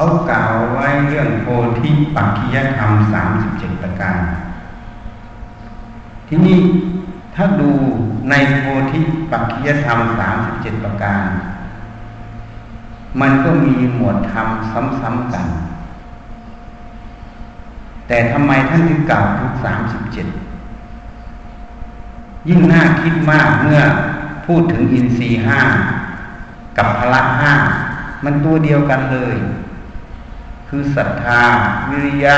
เขากล่าวไว้เรื่องโพธิปักขิยธรรมสามสิบเจ็ดประการ ที่นี่ถ้าดูในโพธิปักขิยธรรมสามสิบเจ็ดประการ มันก็มีหมวดธรรมซ้ำๆกัน แต่ทำไมท่านถึงกล่าวถึงสามสิบเจ็ดยิ่งน่าคิดมากเมื่อพูดถึงอินทรีห้ากับพละห้ามันตัวเดียวกันเลย คือศรัทธา วิริยะ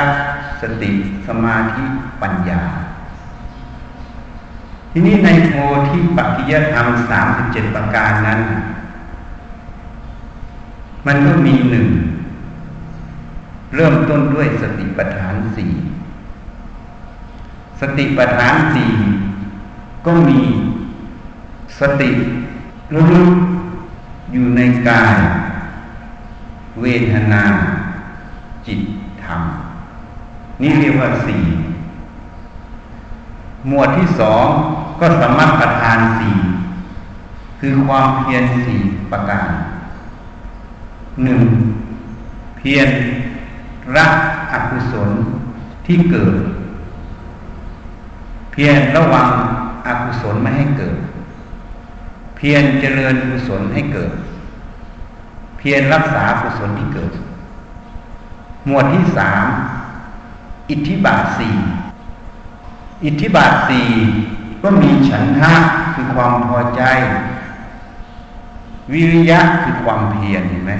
สติ สมาธิปัญญา ทีนี้ในโพธิปัจจยธรรมสามสิบเจ็ดประการนั้น มันก็มีหนึ่ง เริ่มต้นด้วยสติปัฏฐานสี่สติปัฏฐานสี่ก็มีสติรู้อยู่ในกาย เวทนา จิตธรรม นี่เรียกว่าสี่หมวดที่สองก็สมัติประทานสี่คือความเพียรสี่ประการหนึ่งเพียรรักอกุศลที่เกิด เพียรระวังอกุศลไม่ให้เกิด เพียรเจริญกุศลให้เกิด เพียรรักษากุศลที่เกิด หมวดที่สามอิทธิบาทสี่อิทธิบาทสี่ก็มีฉันทะคือความพอใจ วิริยะคือความเพียรเห็นไหม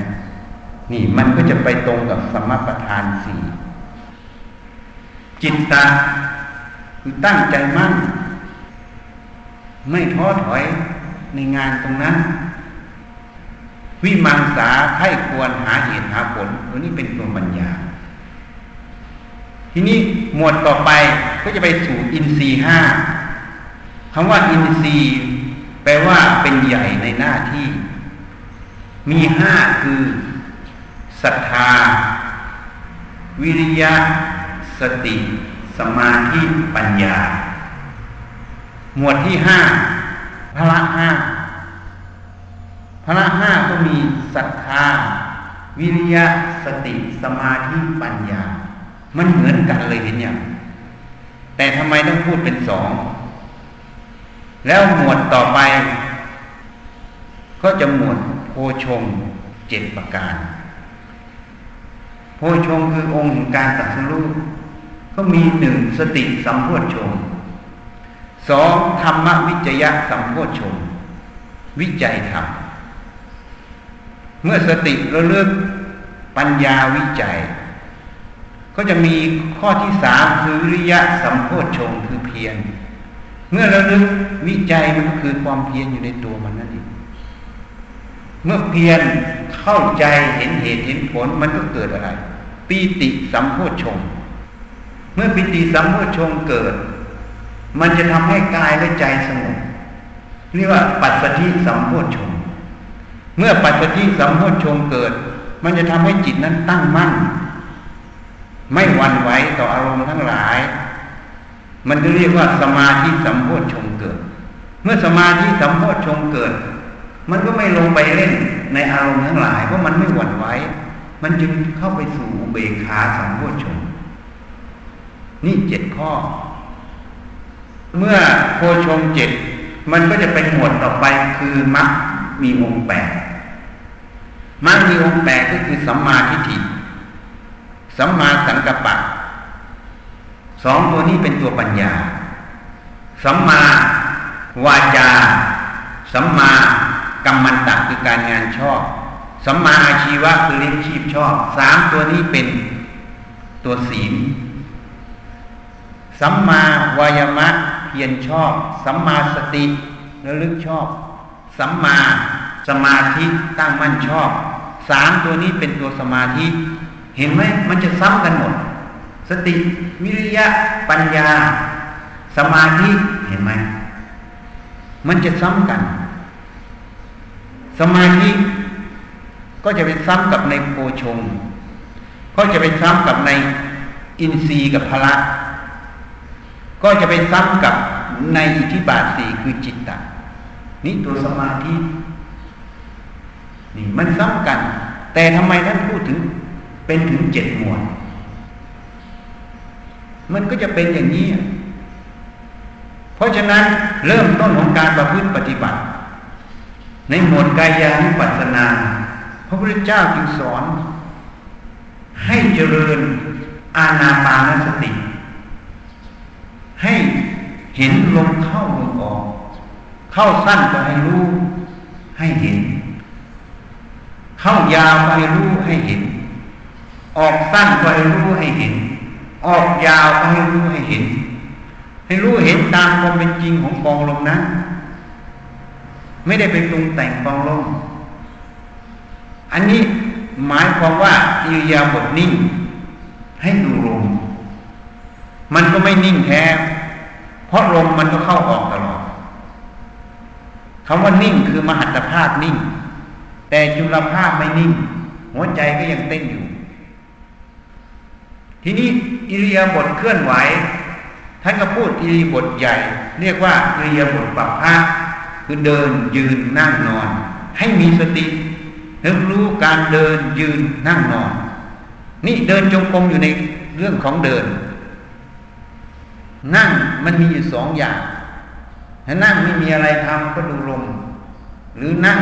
นี่มันก็จะไปตรงกับสมประทานสี่จิตตะคือตั้งใจมั่น ไม่ท้อถอยในงานตรงนั้น วิมังสาไข้ควรหาเหตุหาผลตัวนี้เป็นตัวปัญญา ทีนี้หมวดต่อไปก็จะไปสู่อินทรีห้าคำว่าอินทรีแปลว่าเป็นใหญ่ในหน้าที่ มีห้าคือศรัทธา วิริยะ สติ สมาธิปัญญา หมวดที่ห้าพระห้า พระห้าก็มีศรัทธา วิริยะสติสมาธิปัญญา มันเหมือนกันเลยเห็นยังแต่ทำไมต้องพูดเป็นสอง แล้วหมวดต่อไป ก็จะหมวดโพชงเจ็ดประการ โพชงคือองค์การตัดสู้ก็มีหนึ่งสติสัมโพชงสองธรรมวิจยะสัมโพชงวิจัยธรรม เมื่อสติระลึกปัญญาวิจัย ก็จะมีข้อที่สามคือวิริยะสัมโพชงคือเพียรเมื่อระลึกวิจัยมันก็คือความเพียรอยู่ในตัวมันนั่นเองเมื่อเพียรเข้าใจเห็นเหตุเห็นผลมันก็เกิดอะไรปีติสัมโพชงเมื่อปิติสัมโพชงเกิด มันจะทำให้กายและใจสงบเรียกว่าปัจสถิสัมโพชง เมื่อปัจสถิสัมโพชงเกิด มันจะทำให้จิตนั้นตั้งมั่น ไม่หวั่นไหวต่ออารมณ์ทั้งหลาย มันจะเรียกว่าสมาธิสัมโพชงเกิด เมื่อสมาธิสัมโพชงเกิด มันก็ไม่ลงไปเล่นในอารมณ์ทั้งหลายเพราะมันไม่หวั่นไหวมันจึงเข้าไปสู่เบขาสัมโพชงนี่เจ็ดข้อ เมื่อโพชงเจ็ดมันก็จะเป็นหมวดต่อไปคือมัคมีองค์แปด มัคมีองค์แปดก็คือสัมมาทิฏฐิสัมมาสังกัปปะสองตัวนี้เป็นตัวปัญญา สัมมาวาจา สัมมากรรมันตะคือการงานชอบ สัมมาอาชีวะคือเลี้ยงชีพชอบ สามตัวนี้เป็นตัวศีล สัมมาวายมะเพียรชอบ สัมมาสติระลึกชอบ สัมมาสมาธิตั้งมั่นชอบ สามตัวนี้เป็นตัวสมาธิ เห็นไหมมันจะซ้ำกันหมด สติวิริยะปัญญา สมาธิเห็นไหมมันจะซ้ำกัน สมาธิก็จะไปซ้ำกับในโพชงก็จะไปซ้ำกับในอินทรีย์กับพละ ก็จะไปซ้ำกับในอิทธิบาทสี่คือจิตตะนี่ตัวสมาธินี่มันซ้ำกัน แต่ทำไมท่านพูดถึงเป็นถึงเจ็ดหมวด มันก็จะเป็นอย่างนี้ เพราะฉะนั้นเริ่มต้นของการประพฤติปฏิบัติ ในหมวดกายานุปัสสนา พระพุทธเจ้าจึงสอน ให้เจริญอาณาปานสติ ให้เห็นลมเข้าลมออก เข้าสั้นก็ให้รู้ ให้เห็น เข้ายาวก็ให้รู้ให้เห็น ออกสั้นก็ให้รู้ให้เห็น ออกยาวก็ให้รู้ให้เห็น ให้รู้เห็นตามความเป็นจริงของกองลมนั้นไม่ได้ไปปรุงแต่งกองลมอันนี้หมายความว่าอิริยาบถนิ่ง ให้ดูลมมันก็ไม่นิ่งแท้เพราะลมมันก็เข้าออกตลอดคำว่านิ่งคือมหัตภาพนิ่ง แต่จุลภาพไม่นิ่ง หัวใจก็ยังเต้นอยู่ ทีนี้อิริยาบถเคลื่อนไหว ท่านก็พูดอิริยาบถใหญ่ เรียกว่าอิริยาบถปัปพะคือเดินยืนนั่งนอน ให้มีสติเริ่มรู้การเดินยืนนั่งนอน นี่เดินจงกรมอยู่ในเรื่องของเดิน นั่งมันมีอยู่สองอย่างถ้านั่งไม่มีอะไรทำก็ดูลมหรือนั่ง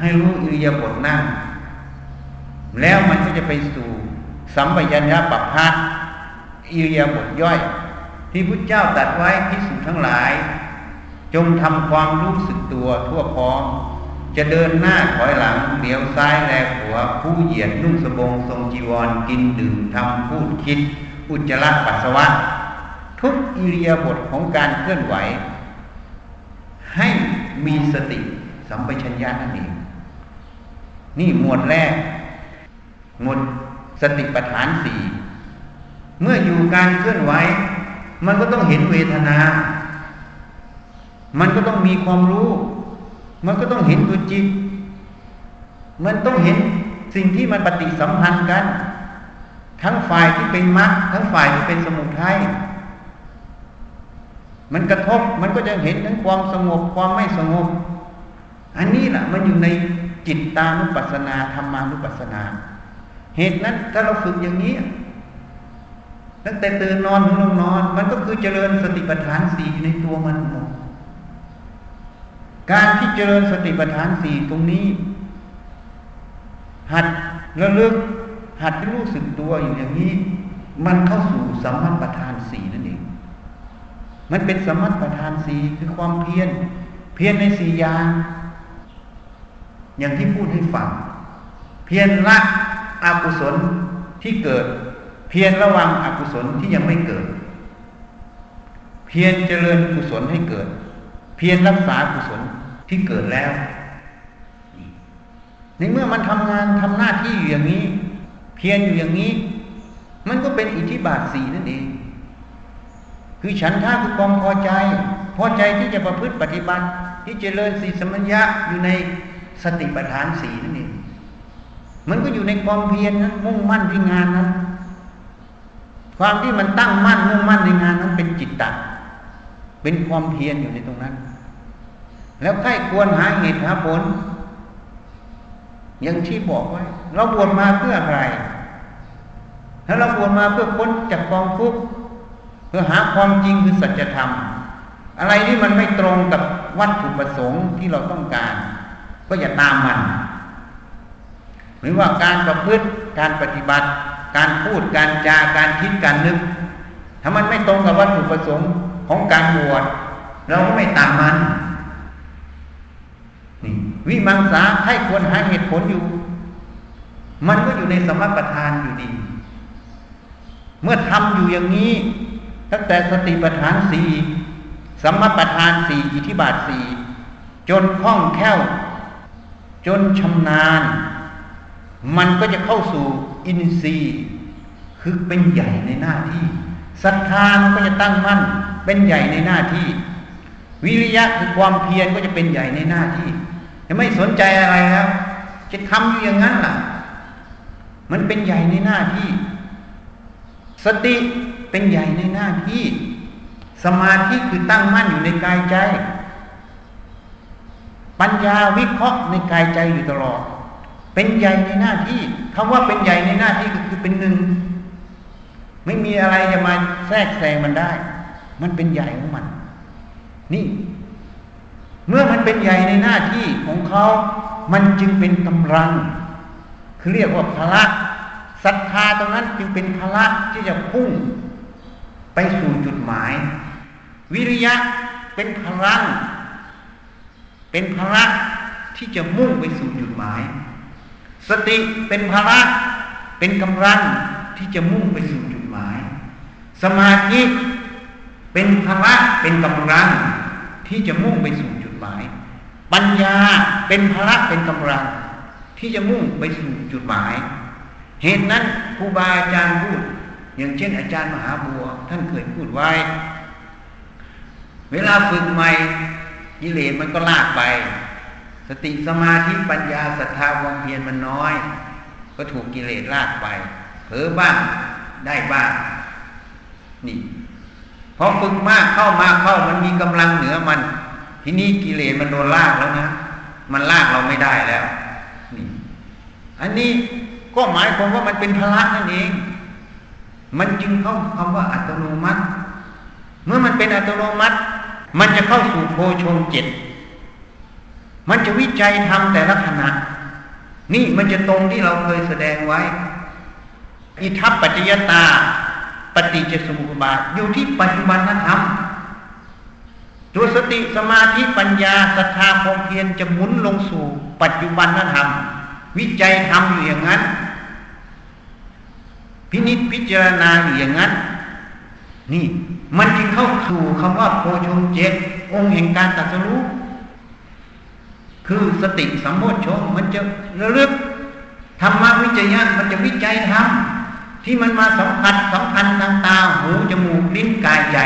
ให้รู้อิริยาบถนั่ง แล้วมันก็จะไปสู่ สัมปยัญญะปัปพะอิริยาบถย่อย ที่พุทธเจ้าตัดไว้พิสุทั้งหลาย จงทำความรู้สึกตัวทั่วพร้อม จะเดินหน้าถอยหลังเหลียวซ้ายแลขวาผู้เหยียดนุ่งสบงทรงจีวรกินดื่มทำพูดคิด อุจจาระปัสสาวะ ทุกอิริยาบถของการเคลื่อนไหว ให้มีสติสัมปชัญญะนั่นเอง นี่หมวดแรก หมวดสติปัฏฐานสี่เมื่ออยู่การเคลื่อนไหว มันก็ต้องเห็นเวทนา มันก็ต้องมีความรู้ มันก็ต้องเห็นตัวจิต มันต้องเห็นสิ่งที่มันปฏิสัมพันธ์กัน ทั้งฝ่ายที่เป็นมรรคทั้งฝ่ายที่เป็นสมุทัยมันกระทบมันก็จะเห็นทั้งความสงบความไม่สงบ อันนี้แหละมันอยู่ใน จิตตานุปัสสนาธรรมานุปัสสนา เหตุนั้นถ้าเราฝึกอย่างนี้ ตั้งแต่ตื่นนอนถึงลงนอน มันก็คือเจริญสติปัฏฐานสี่ในตัวมันหมดการที่เจริญสติปัฏฐานสี่ตรงนี้ หัดระลึกหัดรู้สึกตัวอยู่อย่างนี้ มันเข้าสู่สัมมัปทานสี่นั่นเอง มันเป็นสัมมัปทานสี่คือความเพียรเพียรในสี่อย่าง อย่างที่พูดให้ฟังเพียรละอกุศลที่เกิด เพียรระวังอกุศลที่ยังไม่เกิด เพียรเจริญกุศลให้เกิด เพียรรักษากุศลที่เกิดแล้วในเมื่อมันทำงานทำหน้าที่อยู่อย่างนี้ เพียรอยู่อย่างนี้ มันก็เป็นอิทธิบาทสีนั่นเองคือฉันท่าคือความพอใจ พอใจที่จะประพฤติปฏิบัติ ที่จเจริญสีสมัญญะอยู่ใน สติปัฏฐานสีนั่นเองมันก็อยู่ในความเพียรนั้นมุ่งมั่นที่งานนั้น ความที่มันตั้งมั่นมุ่งมั่นในงานนั้นเป็นจิตตะเป็นความเพียรอยู่ในตรงนั้น แล้วใครควรหาเหตุหาผลอย่างที่บอกไว้ เราบวชมาเพื่ออะไร ถ้าเราบวชมาเพื่อพ้นจากกองทุกข์เพื่อหาความจริงคือสัจธรรม อะไรที่มันไม่ตรงกับวัตถุประสงค์ที่เราต้องการ ก็อย่าตามมัน หรือว่าการประพฤติการปฏิบัติ การพูดการจาการคิดการนึก ถ้ามันไม่ตรงกับวัตถุประสงค์ของการบวชเราก็ไม่ตามมันนี่วิมังสาให้ควรหาเหตุผลอยู่ มันก็อยู่ในสมประทานอยู่ดี เมื่อทำอยู่อย่างนี้ ตั้งแต่สติปัฏฐานสี่สมประทานสี่อิทธิบาทสี่จนคล่องแคล่ว จนชำนาญ มันก็จะเข้าสู่อินทรีย์ คือเป็นใหญ่ในหน้าที่ศรัทธามันก็จะตั้งมั่น เป็นใหญ่ในหน้าที่ วิริยะคือความเพียรก็จะเป็นใหญ่ในหน้าที่จะไม่สนใจอะไรแล้ว จะทำอยู่อย่างนั้นล่ะ มันเป็นใหญ่ในหน้าที่ สติเป็นใหญ่ในหน้าที่ สมาธิคือตั้งมั่นอยู่ในกายใจ ปัญญาวิเคราะห์ในกายใจอยู่ตลอด เป็นใหญ่ในหน้าที่คำว่าเป็นใหญ่ในหน้าที่ก็คือเป็นหนึ่ง ไม่มีอะไรจะมาแทรกแซงมันได้ มันเป็นใหญ่ของมัน นี่ เมื่อมันเป็นใหญ่ในหน้าที่ของเขา มันจึงเป็นกำลัง คือเรียกว่าพละศรัทธาตรงนั้นจึงเป็นพละที่จะพุ่งไปสู่จุดหมาย วิริยะเป็นพลัง เป็นพละที่จะมุ่งไปสู่จุดหมาย สติเป็นพละเป็นกำลังที่จะมุ่งไปสู่จุดหมาย สมาธิเป็นพละเป็นกำลังที่จะมุ่งไปสู่จุดหมาย ปัญญาเป็นพละเป็นกำลังที่จะมุ่งไปสู่จุดหมาย เหตุนั้นครูบาอาจารย์พูด อย่างเช่น อาจารย์มหาบัว ท่านเคยพูดไว้ เวลาฝึกใหม่ กิเลสมันก็ลากไป สติสมาธิปัญญาศรัทธาความเพียรมันน้อย ก็ถูกกิเลสลากไปเผลอบ้างได้บ้างนี่พอฝึกมากเข้ามาเข้ามันมีกำลังเหนือมัน ทีนี้กิเลสมันโดนลากแล้วนะมันลากเราไม่ได้แล้วนี่อันนี้ก็หมายความว่ามันเป็นพลังนั่นเอง มันจึงเข้าคำว่าอัตโนมัติ เมื่อมันเป็นอัตโนมัติ มันจะเข้าสู่โพชงเจ็ดมันจะวิจัยทำแต่ละขณะ นี่มันจะตรงที่เราเคยแสดงไว้ อิทัปปัจจยตา ปฏิจจสมุปบาท อยู่ที่ปัจจุบันธรรมตัวสติสมาธิปัญญาศรัทธาความเพียรจะหมุนลงสู่ปัจจุบันธรรม วิจัยทำอยู่อย่างนั้น พินิจพิจารณาอยู่อย่างนั้น นี่ มันจึงเข้าสู่คำว่าโพชงเจ็ดองค์แห่งการตัดสรู้คือสติสัมโพชงมันจะระลึกธรรมวิจยะมันจะวิจัยธรรมที่มันมาสัมผัสสัมพันธ์ทางตาหูจมูกลิ้นกายใจ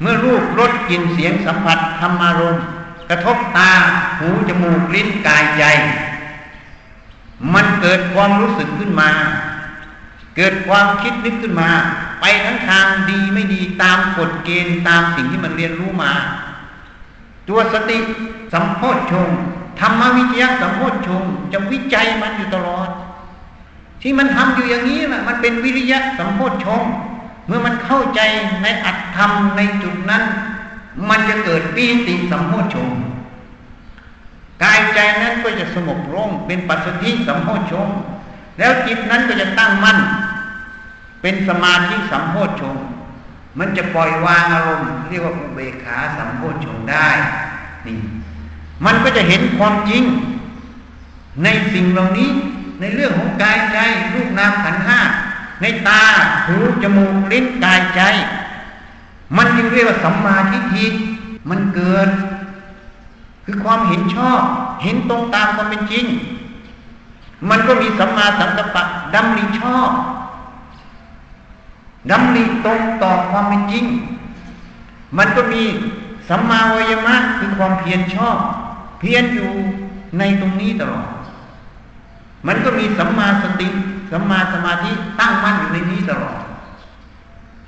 เมื่อรูปรสกลิ่นเสียงสัมผัสธรรมารมกระทบตาหูจมูกลิ้นกายใจ มันเกิดความรู้สึกขึ้นมา เกิดความคิดนึกขึ้นมา ไปทั้งทางดีไม่ดีตามกฎเกณฑ์ตามสิ่งที่มันเรียนรู้มา ตัวสติสัมโพชฌงธรรมวิจยะสัมโพชฌงจะวิจัยมันอยู่ตลอด ที่มันทำอยู่อย่างนี้แหละมันเป็นวิริยะสัมโพชฌงเมื่อมันเข้าใจในอัตธรรมในจุดนั้น มันจะเกิดปีติสัมโพชฌงกายใจนั้นก็จะสงบลงเป็นปัสสติสัมโพชฌงแล้วจิตนั้นก็จะตั้งมั่น เป็นสมาธิสัมโพชฌงมันจะปล่อยวางอารมณ์เรียกว่าอุเบกขาสัมโพชฌงได้นี่มันก็จะเห็นความจริง ในสิ่งเหล่านี้ในเรื่องของกายใจรูปนามขันห้าในตาหูจมูกลิ้นกายใจ มันจึงเรียกว่าสัมมาทิฏฐิมันเกิด คือความเห็นชอบ เห็นตรงตามความเป็นจริง มันก็มีสัมมาสังกัปปะดำริชอบ ดำริตรงต่อความเป็นจริง มันก็มีสัมมาวายมะคือความเพียรชอบ เพียรอยู่ในตรงนี้ตลอด มันก็มีสัมมาสติสัมมาสมาธิตั้งมั่นอยู่ในนี้ตลอด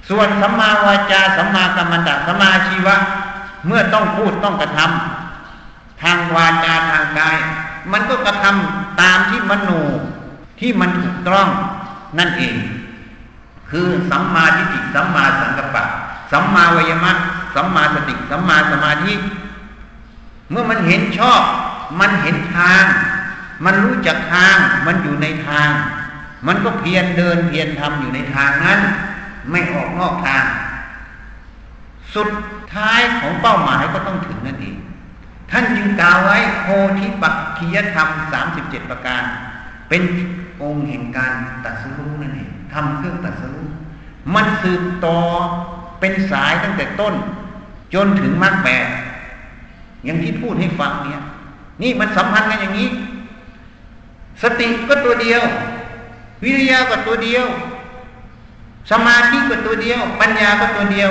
ส่วนสัมมาวาจาสัมมากัมมันตะสัมมาชีวะ เมื่อต้องพูดต้องกระทำทางวาจาทางกาย มันก็กระทำตามที่มโนที่มันถูกต้องนั่นเอง คือสัมมาทิฏฐิสัมมาสังกัปปะ สัมมาวยมะสัมมาสติสัมมาสมาธิ เมื่อมันเห็นชอบ มันเห็นทาง มันรู้จักทาง มันอยู่ในทาง มันก็เพียรเดินเพียรทำอยู่ในทางนั้น ไม่ออกนอกทาง สุดท้ายของเป้าหมายก็ต้องถึงนั่นเองท่านจึงกล่าวไว้โพธิปักขียธรรมสามสิบเจ็ดประการ เป็นองค์แห่งการตัดสู้นั่นเอง ทำเครื่องตัดสู้มันสืบต่อเป็นสายตั้งแต่ต้น จนถึงมรรคแปดอย่างที่พูดให้ฟังเนี่ย นี่มันสัมพันธ์กันอย่างนี้ สติก็ตัวเดียว วิริยะก็ตัวเดียว สมาธิก็ตัวเดียว ปัญญาก็ตัวเดียว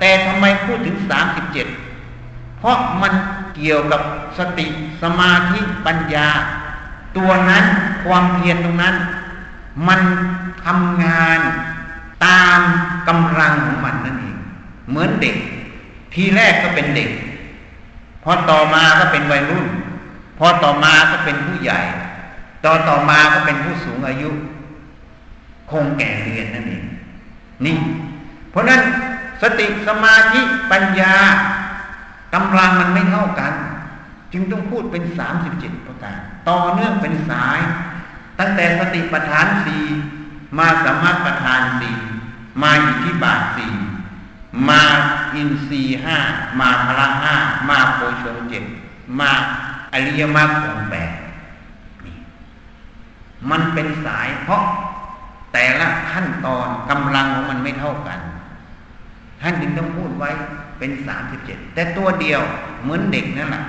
แต่ทำไมพูดถึงสามสิบเจ็ดเพราะมันเกี่ยวกับสติสมาธิปัญญา ตัวนั้นความเพียรตรงนั้น มัน ทำงานตามกำลังของมันนั่นเอง เหมือนเด็ก ทีแรกก็เป็นเด็ก พอต่อมาก็เป็นวัยรุ่น พอต่อมาก็เป็นผู้ใหญ่ ต่อต่อมาก็เป็นผู้สูงอายุ คงแก่เรียนนั่นเอง นี่ เพราะนั้นสติสมาธิปัญญากำลังมันไม่เท่ากัน จึงต้องพูดเป็นสามสิบเจ็ดประการ ต่อเนื่องเป็นสาย ตั้งแต่สติปัฏฐานสี่ มาสมาธิปัฏฐานสี่มาอิทธิบาทสี่มาอินทรีห้ามาพละห้ามาโพชงเจ็ดมาอริยมรรคองแปดมันเป็นสายเพราะแต่ละขั้นตอนกำลังของมันไม่เท่ากัน ท่านจึงต้องพูดไว้เป็นสามสิบเจ็ดแต่ตัวเดียวเหมือนเด็กนั่นแหละ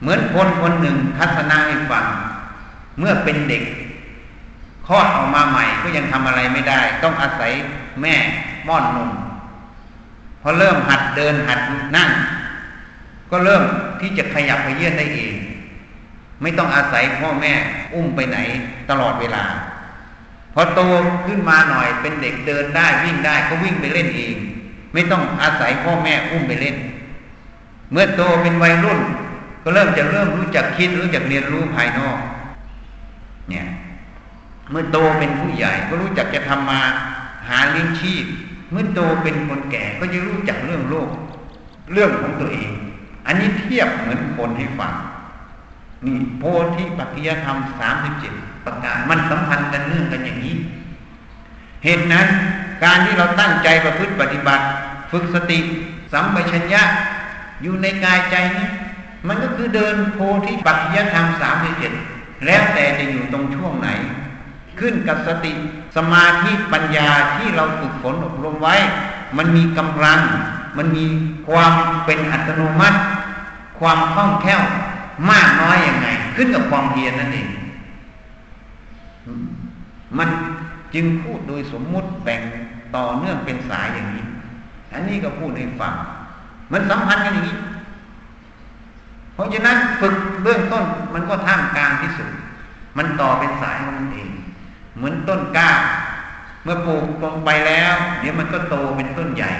เหมือนคนคนหนึ่งทัศนาให้ฟัง เมื่อเป็นเด็ก ลอดออกมาใหม่ก็ยังทำอะไรไม่ได้ ต้องอาศัยแม่ป้อนนมพอเริ่มหัดเดินหัดนั่ง ก็เริ่มที่จะขยับขยื่นได้เอง ไม่ต้องอาศัยพ่อแม่อุ้มไปไหนตลอดเวลา พอโตขึ้นมาหน่อยเป็นเด็กเดินได้วิ่งได้ก็วิ่งไปเล่นเอง ไม่ต้องอาศัยพ่อแม่อุ้มไปเล่น เมื่อโตเป็นวัยรุ่น ก็เริ่มจะเริ่มรู้จักคิดรู้จักเรียนรู้ภายนอก เนี่ย เมื่อโตเป็นผู้ใหญ่ก็รู้จักจะทำมาหาเลี้ยงชีพ เมื่อโตเป็นคนแก่ก็จะรู้จักเรื่องโลก เรื่องของตัวเอง อันนี้เทียบเหมือนคนให้ฟังนี่โพธิปัจจยธรรมสามสิบเจ็ดประการมันสัมพันธ์กันเนื่องกันอย่างนี้ เหตุนั้นการที่เราตั้งใจประพฤติปฏิบัติ ฝึกสติ สัมปชัญญะอยู่ในกายใจนี้ มันก็คือเดินโพธิปัจจยธรรมสามสิบเจ็ดแล้วแต่จะอยู่ตรงช่วงไหน ขึ้นกับสติสมาธิปัญญาที่เราฝึกฝนอบรมไว้ มันมีกำลัง มันมีความเป็นอัตโนมัติ ความคล่องแคล่วมากน้อยอย่างไง ขึ้นกับความเพียรนั่นเอง มันจึงพูดโดยสมมุติแบ่งต่อเนื่องเป็นสายอย่างนี้ อันนี้ก็พูดให้ฟัง มันสัมพันธ์กันอย่างนี้ เพราะฉะนั้นฝึกเบื้องต้นมันก็ท่ามกลางที่สุด มันต่อเป็นสายของมันเอง เหมือนต้นกล้า เมื่อปลูกลงไปแล้ว เดี๋ยวมันก็โตเป็นต้นใหญ่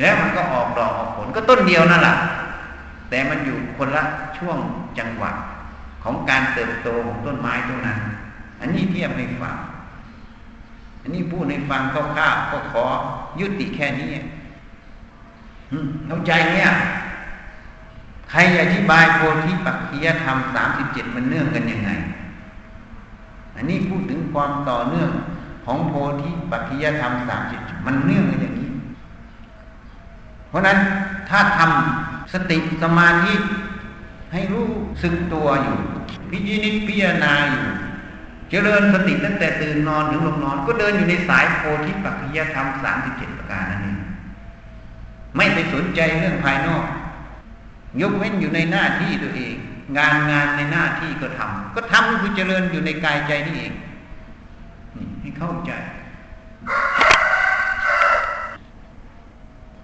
แล้วมันก็ออกดอกออกผลก็ต้นเดียวนั่นแหละแต่มันอยู่คนละช่วงจังหวะของการเติบโตของต้นไม้ต้นนั้น อันนี้เทียบให้ฟัง อันนี้พูดให้ฟังคร่าวๆก็ขอยุติแค่นี้เข้าใจเนี่ย ใครอธิบายโพธิปัจจยธรรมสามสิบเจ็ดมันเนื่องกันยังไง อันนี้พูดถึงความต่อเนื่องของโพธิปัจจยธรรมสามสิบมันเนื่องกันอย่างนี้ เพราะนั้นถ้าทำสติสมาธิให้รู้สึกตัวอยู่ พิจินิพิจารณาอยู่เจริญสติตั้งแต่ตื่นนอนถึงลงนอน ก็เดินอยู่ในสายโพธิปัจจยธรรมสามสิบเจ็ดประการนั่นเองไม่ไปสนใจเรื่องภายนอก ยกเว้นอยู่ในหน้าที่ตัวเอง งานงานในหน้าที่ก็ทำ ก็ทำคือเจริญอยู่ในกายใจนี่เองให้เข้าใจ